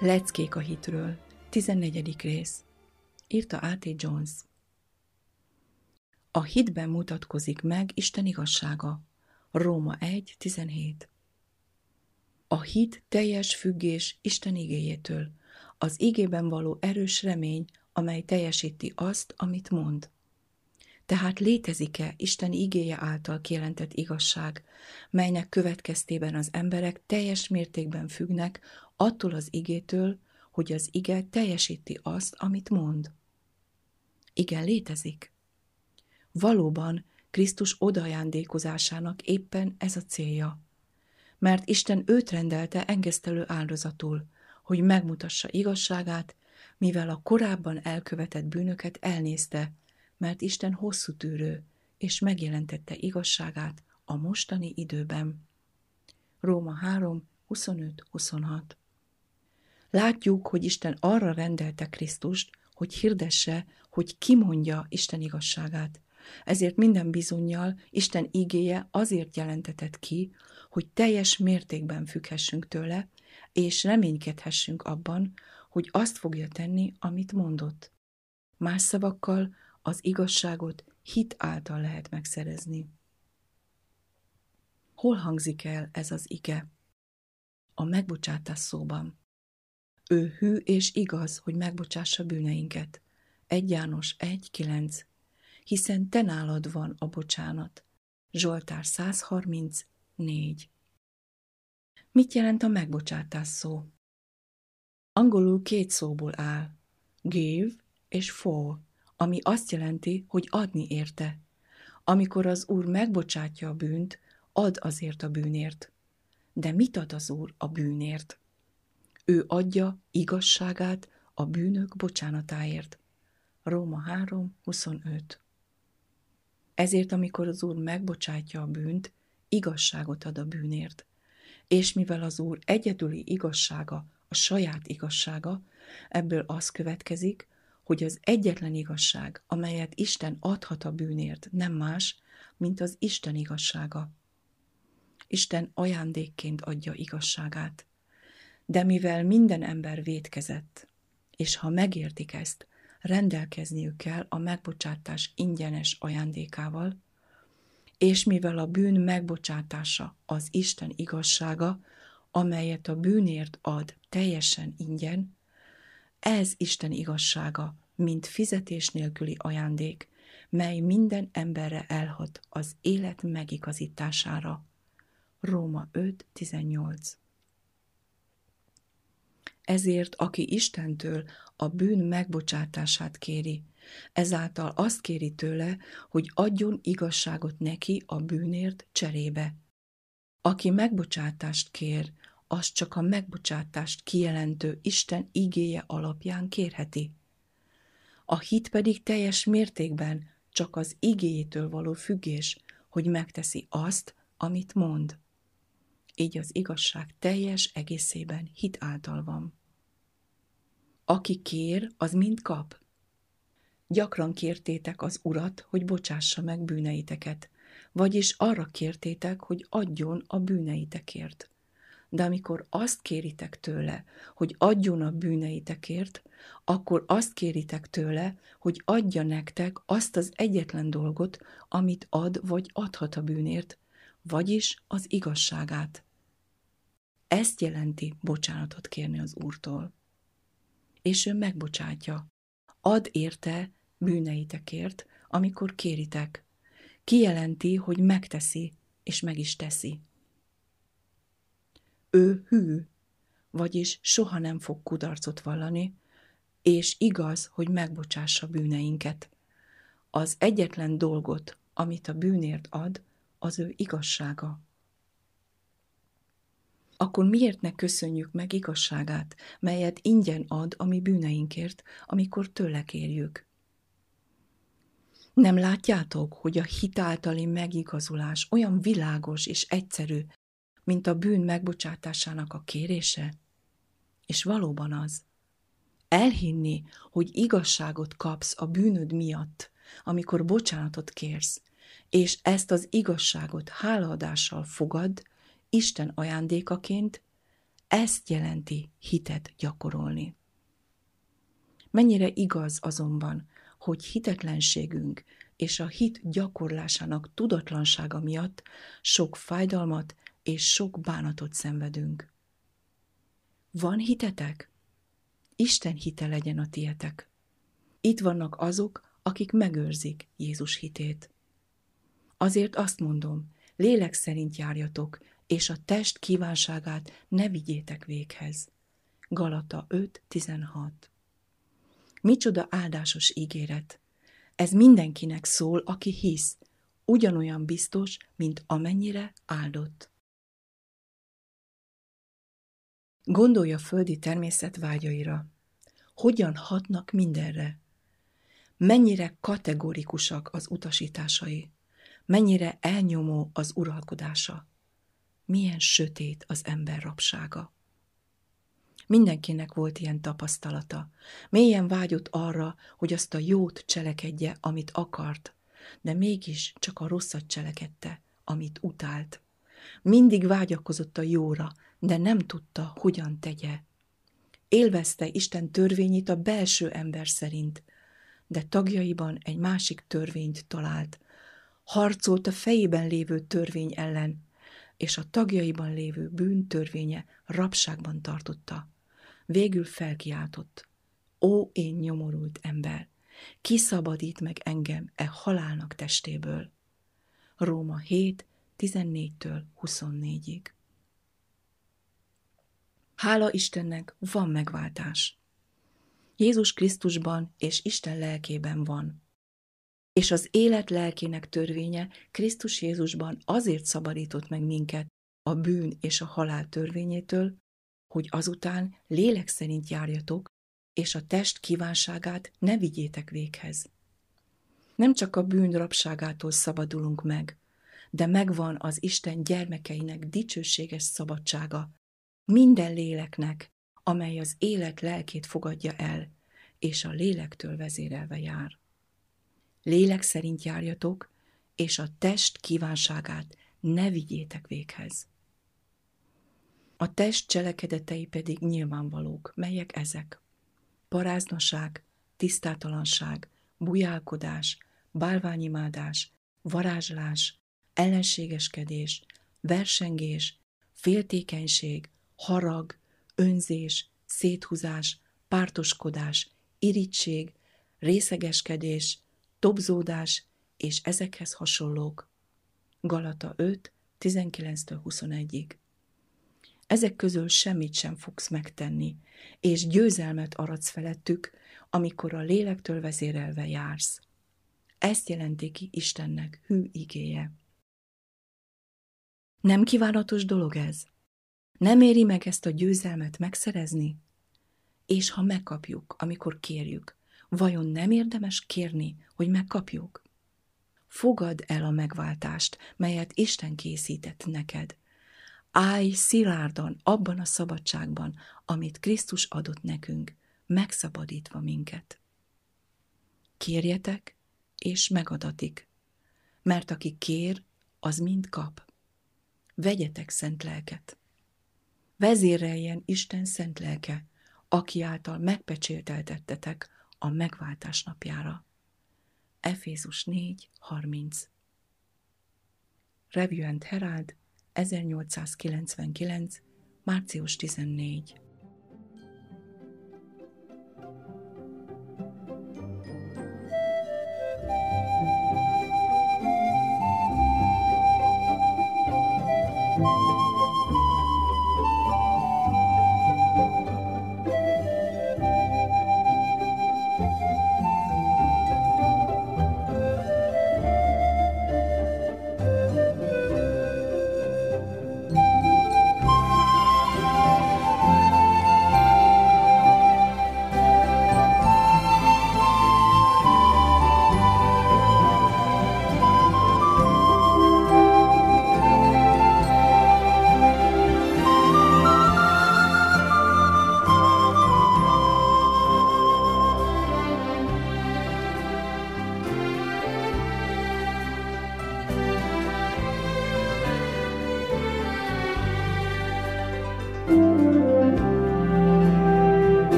Leckék a hitről, 14. rész. Írta A.T. Jones. A hitben mutatkozik meg Isten igazsága. Róma 1, 17. A hit teljes függés Isten igéjétől, az igében való erős remény, amely teljesíti azt, amit mond. Tehát létezik-e Isten igéje által kijelentett igazság, melynek következtében az emberek teljes mértékben függnek attól az igétől, hogy az ige teljesíti azt, amit mond. Igen, létezik. Valóban Krisztus odaajándékozásának éppen ez a célja. Mert Isten őt rendelte engesztelő áldozatul, hogy megmutassa igazságát, mivel a korábban elkövetett bűnöket elnézte, mert Isten hosszú tűrő, és megjelentette igazságát a mostani időben. Róma 3, 25-26 Látjuk, hogy Isten arra rendelte Krisztust, hogy hirdesse, hogy kimondja Isten igazságát. Ezért minden bizonyal Isten igéje azért jelentetett ki, hogy teljes mértékben függhessünk tőle, és reménykedhessünk abban, hogy azt fogja tenni, amit mondott. Más szavakkal az igazságot hit által lehet megszerezni. Hol hangzik el ez az ige? A megbocsátás szóban. Ő hű és igaz, hogy megbocsássa bűneinket. 1 János 1.9 Hiszen te nálad van a bocsánat. Zsoltár 134 Mit jelent a megbocsátás szó? Angolul két szóból áll. Give és for, ami azt jelenti, hogy adni érte. Amikor az Úr megbocsátja a bűnt, ad azért a bűnért. De mit ad az Úr a bűnért? Ő adja igazságát a bűnök bocsánatáért. Róma 3, 25 Ezért, amikor az Úr megbocsátja a bűnt, igazságot ad a bűnért. És mivel az Úr egyedüli igazsága a saját igazsága, ebből az következik, hogy az egyetlen igazság, amelyet Isten adhat a bűnért, nem más, mint az Isten igazsága. Isten ajándékként adja igazságát. De mivel minden ember vétkezett, és ha megértik ezt, rendelkezniük kell a megbocsátás ingyenes ajándékával, és mivel a bűn megbocsátása az Isten igazsága, amelyet a bűnért ad teljesen ingyen, ez Isten igazsága, mint fizetés nélküli ajándék, mely minden emberre elhat az élet megigazítására. Róma 5.18 ezért, aki Istentől a bűn megbocsátását kéri, ezáltal azt kéri tőle, hogy adjon igazságot neki a bűnért cserébe. Aki megbocsátást kér, az csak a megbocsátást kijelentő Isten igéje alapján kérheti. A hit pedig teljes mértékben csak az igéjétől való függés, hogy megteszi azt, amit mond. Így az igazság teljes egészében hit által van. Aki kér, az mind kap. Gyakran kértétek az Urat, hogy bocsássa meg bűneiteket, vagyis arra kértétek, hogy adjon a bűneitekért. De amikor azt kéritek tőle, hogy adjon a bűneitekért, akkor azt kéritek tőle, hogy adja nektek azt az egyetlen dolgot, amit ad vagy adhat a bűnért, vagyis az igazságát. Ezt jelenti bocsánatot kérni az Úrtól. És ő megbocsátja. Ad érte bűneitekért, amikor kéritek. Kijelenti, hogy megteszi, és meg is teszi. Ő hű, vagyis soha nem fog kudarcot vallani, és igaz, hogy megbocsássa bűneinket. Az egyetlen dolgot, amit a bűnért ad, az ő igazsága. Akkor miért ne köszönjük meg igazságát, melyet ingyen ad a mi bűneinkért, amikor tőle kérjük? Nem látjátok, hogy a hitáltali megigazulás olyan világos és egyszerű, mint a bűn megbocsátásának a kérése? És valóban az. Elhinni, hogy igazságot kapsz a bűnöd miatt, amikor bocsánatot kérsz, és ezt az igazságot hálaadással fogad, Isten ajándékaként, ezt jelenti hitet gyakorolni. Mennyire igaz azonban, hogy hitetlenségünk és a hit gyakorlásának tudatlansága miatt sok fájdalmat és sok bánatot szenvedünk. Van hitetek? Isten hite legyen a tietek. Itt vannak azok, akik megőrzik Jézus hitét. Azért azt mondom, lélek szerint járjatok, és a test kívánságát ne vigyétek véghez. Galata 5.16 Micsoda áldásos ígéret! Ez mindenkinek szól, aki hisz, ugyanolyan biztos, mint amennyire áldott. Gondolja földi természet vágyaira. Hogyan hatnak mindenre? Mennyire kategorikusak az utasításai? Mennyire elnyomó az uralkodása? Milyen sötét az ember rabsága? Mindenkinek volt ilyen tapasztalata. Mélyen vágyott arra, hogy azt a jót cselekedje, amit akart, de mégis csak a rosszat cselekedte, amit utált. Mindig vágyakozott a jóra, de nem tudta, hogyan tegye. Élvezte Isten törvényét a belső ember szerint, de tagjaiban egy másik törvényt talált. Harcolt a fejében lévő törvény ellen, és a tagjaiban lévő bűn törvénye rabságban tartotta. Végül felkiáltott. Ó, én nyomorult ember, ki szabadít meg engem e halálnak testéből? Róma 7, 14-től 24-ig. Hála Istennek, van megváltás. Jézus Krisztusban és Isten lelkében van. És az élet lelkének törvénye Krisztus Jézusban azért szabadított meg minket a bűn és a halál törvényétől, hogy azután lélek szerint járjatok, és a test kívánságát ne vigyétek véghez. Nem csak a bűn rabságától szabadulunk meg, de megvan az Isten gyermekeinek dicsőséges szabadsága, minden léleknek, amely az élet lelkét fogadja el, és a lélektől vezérelve jár. Lélek szerint járjatok, és a test kívánságát ne vigyétek véghez. A test cselekedetei pedig nyilvánvalók, melyek ezek. Paráznaság, tisztátalanság, bujálkodás, bálványimádás, varázslás, ellenségeskedés, versengés, féltékenység, harag, önzés, széthúzás, pártoskodás, irítség, részegeskedés, tobzódás és ezekhez hasonlók. Galata 5, 19-21-ig. Ezek közül semmit sem fogsz megtenni, és győzelmet aradsz felettük, amikor a lélektől vezérelve jársz. Ezt jelenti ki Istennek hű igéje. Nem kívánatos dolog ez? Nem éri meg ezt a győzelmet megszerezni? És ha megkapjuk, amikor kérjük, vajon nem érdemes kérni, hogy megkapjuk? Fogad el a megváltást, melyet Isten készített neked. Állj szilárdan abban a szabadságban, amit Krisztus adott nekünk, megszabadítva minket. Kérjetek, és megadatik, mert aki kér, az mind kap. Vegyetek szent lelket. Vezéreljen Isten szent lelke, aki által megpecsélteltettetek a megváltás napjára. Efézus 4.30 Review and Herald 1899. március 14